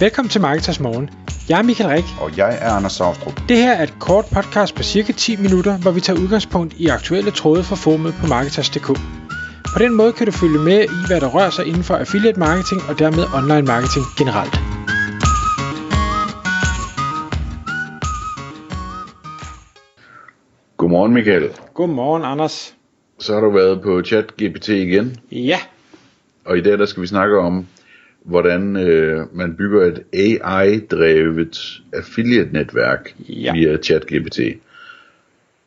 Velkommen til Marketers Morgen. Jeg er Michael Rik. Og jeg er Anders Saustrup. Det her er et kort podcast på cirka 10 minutter, hvor vi tager udgangspunkt i aktuelle tråde fra formet på Marketers.dk. På den måde kan du følge med i, hvad der rører sig inden for affiliate marketing og dermed online marketing generelt. Godmorgen Michael. Godmorgen, Anders. Så har du været på ChatGPT igen, Ja, og i dag der skal vi snakke om, hvordan øh, man bygger et AI-drevet affiliate-netværk Ja. via ChatGPT.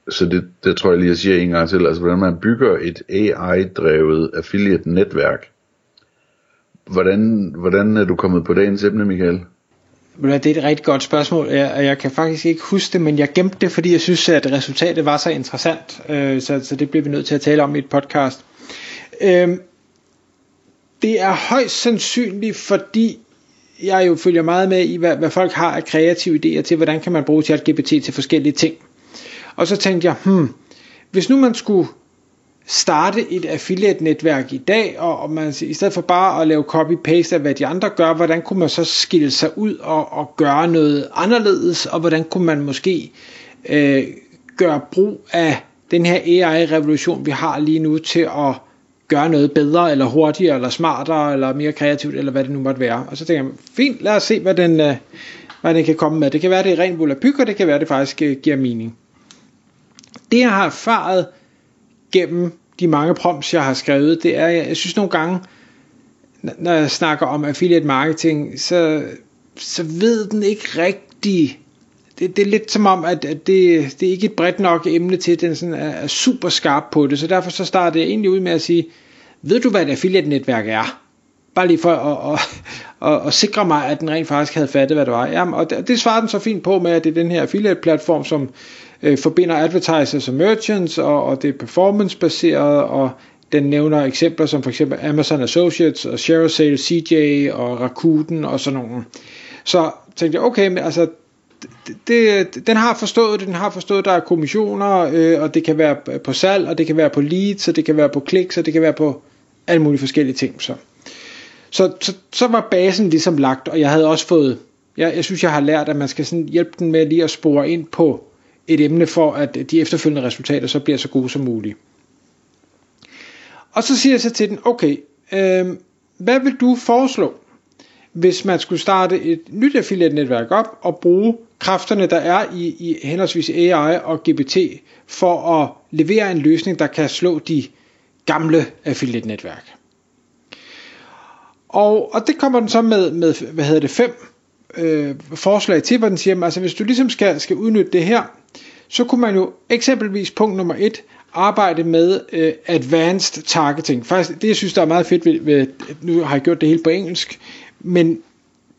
Så det, det tror jeg lige, jeg siger en gang til. Altså, hvordan man bygger et AI-drevet affiliate-netværk. Hvordan, hvordan er du kommet på dagens emne, Michael? Det er et rigtig godt spørgsmål, jeg, og jeg kan faktisk ikke huske det, men jeg gemte det, fordi jeg synes, at resultatet var så interessant, øh, så, så det bliver vi nødt til at tale om i et podcast. Øh, det er højst sandsynligt, fordi jeg jo følger meget med i, hvad, hvad folk har af kreative idéer til, hvordan kan man bruge ChatGPT til forskellige ting. Og så tænkte jeg, hmm, hvis nu man skulle starte et affiliate-netværk i dag, og, og man i stedet for bare at lave copy-paste af, hvad de andre gør, hvordan kunne man så skille sig ud og, og gøre noget anderledes, og hvordan kunne man måske øh, gøre brug af den her AI-revolution, vi har lige nu, til at gøre noget bedre, eller hurtigere, eller smartere, eller mere kreativt, eller hvad det nu måtte være. Og så tænker jeg, fint, lad os se, hvad den, øh, hvad den kan komme med. Det kan være, det er ren volapyk, og det kan være, det faktisk øh, giver mening. Det jeg har erfaret gennem de mange prompts, jeg har skrevet, det er, jeg synes nogle gange, når jeg snakker om affiliate marketing, så, så ved den ikke rigtig, det, det er lidt som om, at, at det, det er ikke et bredt nok emne til, at den sådan er, er super skarp på det, så derfor så starter jeg egentlig ud med at sige, ved du hvad et affiliate netværk er? Bare lige for at, at, at, at sikre mig, at den rent faktisk havde fattet, hvad det var. Jamen, og det, det svarer den så fint på med, at det er den her affiliate platform, som øh, forbinder advertisers og merchants, og, og det er performance-baseret, og den nævner eksempler som for eksempel Amazon Associates, og ShareSale, CJ, og Rakuten, og sådan nogle. Så tænkte jeg, okay, men altså, det, den har forstået det, den har forstået, der er kommissioner, øh, og det kan være på salg, og det kan være på leads, og det kan være på kliks, og det kan være på alle mulige forskellige ting. Så. Så, så, så var basen ligesom lagt, og jeg havde også fået, jeg, jeg synes jeg har lært, at man skal sådan hjælpe den med lige at spore ind på et emne, for at de efterfølgende resultater så bliver så gode som muligt. Og så siger jeg så til den, okay, øh, hvad vil du foreslå, hvis man skulle starte et nyt affiliate-netværk op og bruge kræfterne, der er i, i henholdsvis AI og GPT, for at levere en løsning, der kan slå de gamle affiliate-netværk. Og, og det kommer den så med, med hvad hedder det, fem øh, forslag til, hvor den siger, altså hvis du ligesom skal, skal udnytte det her, så kunne man jo eksempelvis punkt nummer et, arbejde med øh, advanced targeting. Faktisk, det jeg synes, der er meget fedt ved, ved, nu har jeg gjort det hele på engelsk, men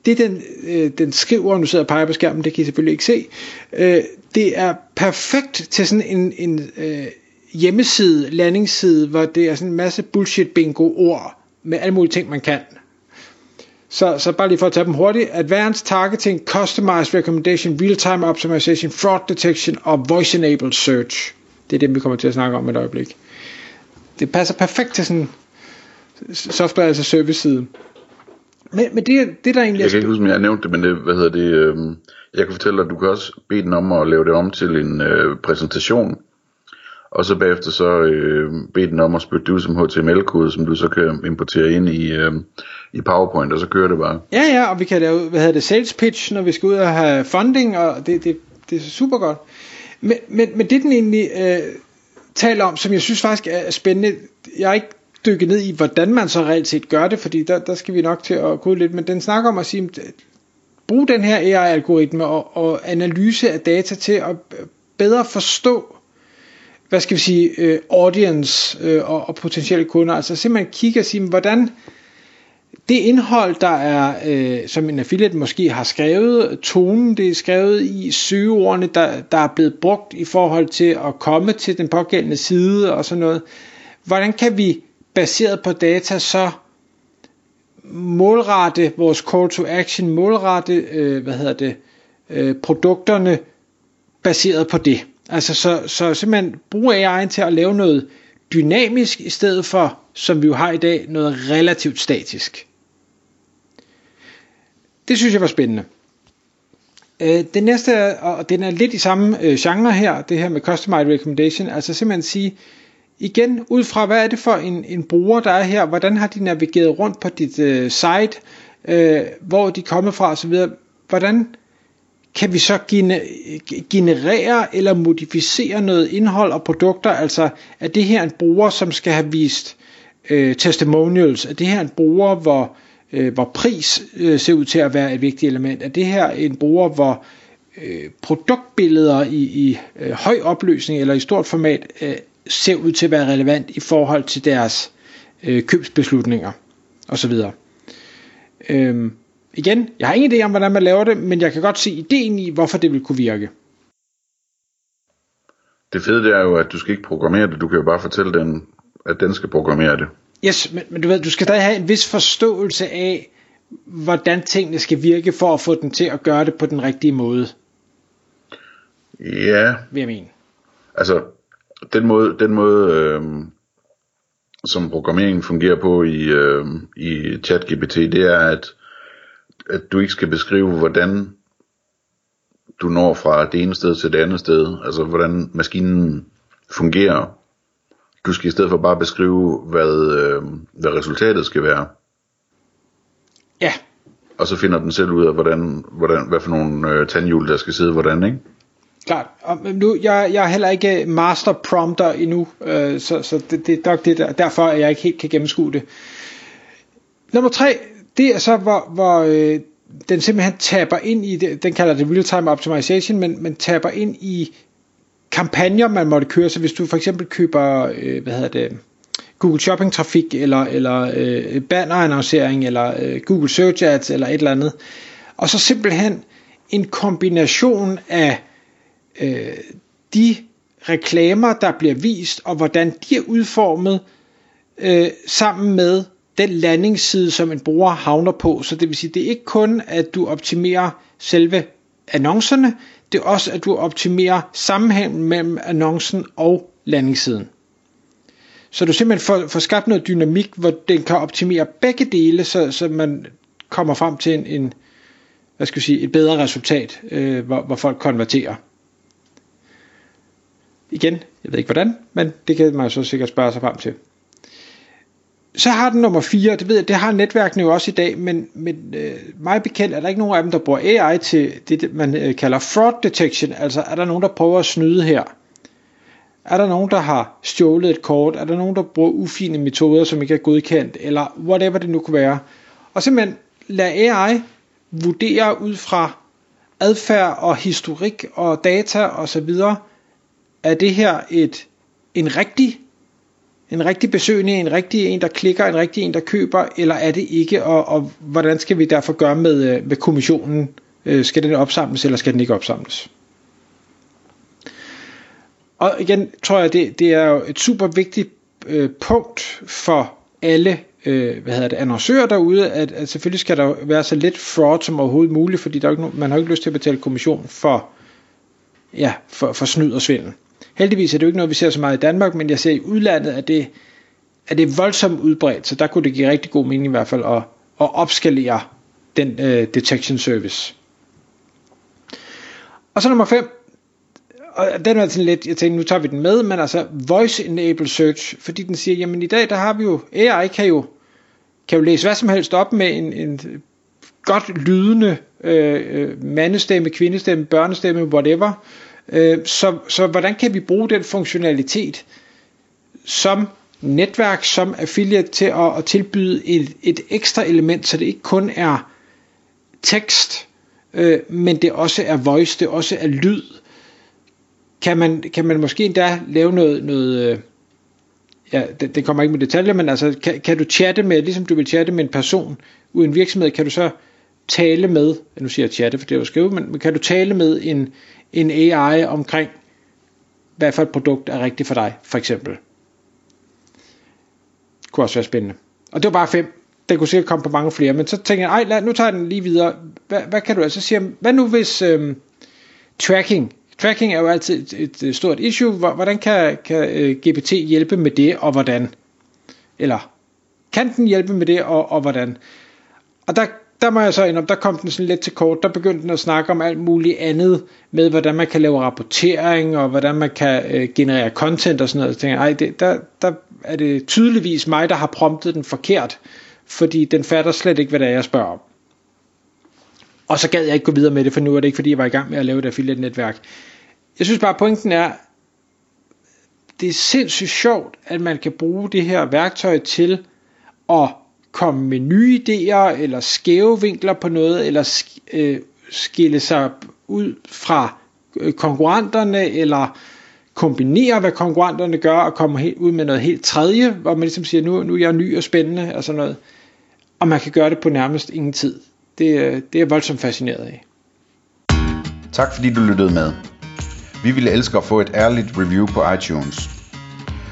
det den, øh, den skriver, nu sidder jeg og peger på skærmen, det kan I selvfølgelig ikke se, øh, det er perfekt til sådan en, en øh, hjemmeside, landingsside, hvor det er sådan en masse bullshit bingo ord, med alle mulige ting, man kan. Så, så bare lige for at tage dem hurtigt. Advanced Targeting, Customized Recommendation, Real-Time Optimization, Fraud Detection og Voice-Enabled Search. Det er det, vi kommer til at snakke om et øjeblik. Det passer perfekt til sådan software as a service side. Men, men det, det der egentlig Jeg kan ikke huske, om jeg har nævnt det, men det, hvad hedder det, øh, jeg kan fortælle dig, at du kan også bede den om at lave det om til en øh, præsentation, og så bagefter så øh, bede den om at spytte det ud som HTML-kode, som du så kan importere ind i, øh, i PowerPoint, og så kører det bare. Ja, ja, og vi kan lave, hvad hedder det, sales pitch, når vi skal ud og have funding, og det, det, det er super godt. Men, men, men det den egentlig øh, taler om, som jeg synes faktisk er spændende, jeg er ikke dykke ned i, hvordan man så reelt set gør det, fordi der, der skal vi nok til at gå lidt, men den snakker om at sige, brug den her AI-algoritme og, og analyse af data til at bedre forstå, hvad skal vi sige, øh, audience øh, og, og potentielle kunder, altså simpelthen kigge og sige, hvordan det indhold, der er, øh, som en affiliate måske har skrevet, tonen, det er skrevet i søgeordene, der, der er blevet brugt i forhold til at komme til den pågældende side og sådan noget. Hvordan kan vi, baseret på data, så målrette vores call to action, målrette, øh, hvad hedder det, øh, produkterne baseret på det. Altså så, så simpelthen bruge AI til at lave noget dynamisk, i stedet for, som vi jo har i dag, noget relativt statisk. det synes jeg var spændende. Øh, det næste og den er lidt i samme øh, genre her, det her med Customized Recommendation, altså simpelthen sige, igen, ud fra hvad er det for en, en bruger, der er her, hvordan har de navigeret rundt på dit øh, site, øh, hvor de kommer fra osv., hvordan kan vi så generere eller modificere noget indhold og produkter, altså er det her en bruger, som skal have vist øh, testimonials, er det her en bruger, hvor, øh, hvor pris øh, ser ud til at være et vigtigt element, er det her en bruger, hvor øh, produktbilleder i, i øh, høj opløsning eller i stort format øh, ser ud til at være relevant i forhold til deres øh, købsbeslutninger osv. Øhm, igen, jeg har ingen idé om, hvordan man laver det, men jeg kan godt se ideen i, hvorfor det vil kunne virke. Det fede det er jo, at du skal ikke programmere det, du kan jo bare fortælle den, at den skal programmere det. Yes, men, men du ved, du skal stadig have en vis forståelse af, hvordan tingene skal virke, for at få den til at gøre det på den rigtige måde. Ja. Vil jeg mene. Altså, den måde, den måde øh, som programmeringen fungerer på i, øh, i ChatGPT, det er, at, at du ikke skal beskrive, hvordan du når fra det ene sted til det andet sted, altså hvordan maskinen fungerer. Du skal i stedet for bare beskrive, hvad, øh, hvad resultatet skal være. Ja. Og så finder den selv ud af, hvordan, hvordan, hvad for nogle øh, tandhjul, der skal sidde hvordan, ikke? Klart. Og nu, jeg, jeg er heller ikke master prompter endnu, øh, så, så det, det er nok det der, derfor, at jeg ikke helt kan gennemskue det. Nummer tre, det er så, hvor, hvor øh, den simpelthen taber ind i, det, den kalder det real-time optimization, men, men taber ind i kampagner, man måtte køre. Så hvis du for eksempel køber, øh, hvad hedder det, Google Shopping trafik, eller, eller øh, banner-annoncering, eller øh, Google Search Ads, eller et eller andet, og så simpelthen en kombination af øh, de reklamer, der bliver vist, og hvordan de er udformet, øh, sammen med den landingsside, som en bruger havner på. Så det vil sige, det er ikke kun, at du optimerer selve annoncerne, det er også, at du optimerer sammenhængen mellem annoncen og landingssiden. Så du simpelthen får, får skabt noget dynamik, hvor den kan optimere begge dele, så, så man kommer frem til en, en hvad skal jeg sige, et bedre resultat, øh, hvor, hvor folk konverterer. Igen, jeg ved ikke hvordan, men det kan man så sikkert spørge sig frem til. Så har den nummer 4, det ved jeg, det har netværkene jo også i dag, men, men øh, mig bekendt er der ikke nogen af dem, der bruger AI til det, man øh, kalder fraud detection, altså er der nogen, der prøver at snyde her? Er der nogen, der har stjålet et kort? Er der nogen, der bruger ufine metoder, som ikke er godkendt? Eller whatever det nu kunne være. Og simpelthen lad AI vurdere ud fra adfærd og historik og data osv., er det her et en rigtig en rigtig besøgende, en rigtig en, der klikker, en rigtig en, der køber, eller er det ikke, og, og hvordan skal vi derfor gøre med, øh, med kommissionen? Øh, skal den opsamles, eller skal den ikke opsamles? Og igen tror jeg, det, det er jo et super vigtigt øh, punkt for alle øh, hvad hedder det, annoncører derude, at, at selvfølgelig skal der være så lidt fraud som overhovedet muligt, fordi der er ikke, man har ikke lyst til at betale kommission for, ja, for, for snyd og svindel. Heldigvis er det jo ikke noget, vi ser så meget i Danmark, men jeg ser i udlandet, at det, at det er voldsomt udbredt, så der kunne det give rigtig god mening i hvert fald at, at opskalere den øh, detection service. Og så nummer 5, og den er sådan lidt, jeg tænkte, nu tager vi den med, men altså voice enabled search, fordi den siger, jamen i dag, der har vi jo, AI kan jo, kan jo læse hvad som helst op med en, en godt lydende øh, øh mandestemme, kvindestemme, børnestemme, whatever, Øh, så, så hvordan kan vi bruge den funktionalitet som netværk, som affiliate til at, at tilbyde et, et ekstra element, så det ikke kun er tekst, øh, men det også er voice, det også er lyd. Kan man, kan man måske endda lave noget, noget øh, ja, det, det kommer ikke med detaljer, men altså, kan, kan du chatte med, ligesom du vil chatte med en person uden en virksomhed, kan du så tale med, nu siger jeg chatte, for det er jo skrive, men kan du tale med en, en AI omkring, hvad for et produkt er rigtigt for dig, for eksempel. Det kunne også være spændende. Og det var bare fem. Det kunne sikkert komme på mange flere, men så tænker jeg, ej, lad, nu tager jeg den lige videre. Hvad, hvad kan du altså sige? Hvad nu hvis øhm, tracking, tracking er jo altid et, et stort issue, hvordan kan, kan øh, uh, GPT hjælpe med det, og hvordan? Eller kan den hjælpe med det, og, og hvordan? Og der der må jeg så indrømme, der kom den sådan lidt til kort. Der begyndte den at snakke om alt muligt andet med, hvordan man kan lave rapportering, og hvordan man kan øh, generere content og sådan noget. Så tænkte jeg, ej, det, der, der er det tydeligvis mig, der har promptet den forkert, fordi den fatter slet ikke, hvad det er, jeg spørger om. Og så gad jeg ikke gå videre med det, for nu er det ikke, fordi jeg var i gang med at lave et affiliate-netværk. Jeg synes bare, at pointen er, det er sindssygt sjovt, at man kan bruge det her værktøj til at komme med nye idéer, eller skæve vinkler på noget, eller øh, skille sig ud fra øh, konkurrenterne, eller kombinere, hvad konkurrenterne gør, og komme helt ud med noget helt tredje, hvor man ligesom siger, nu, nu er jeg ny og spændende, og sådan noget. Og man kan gøre det på nærmest ingen tid. Det, øh, det er jeg voldsomt fascineret af. Tak fordi du lyttede med. Vi ville elske at få et ærligt review på iTunes.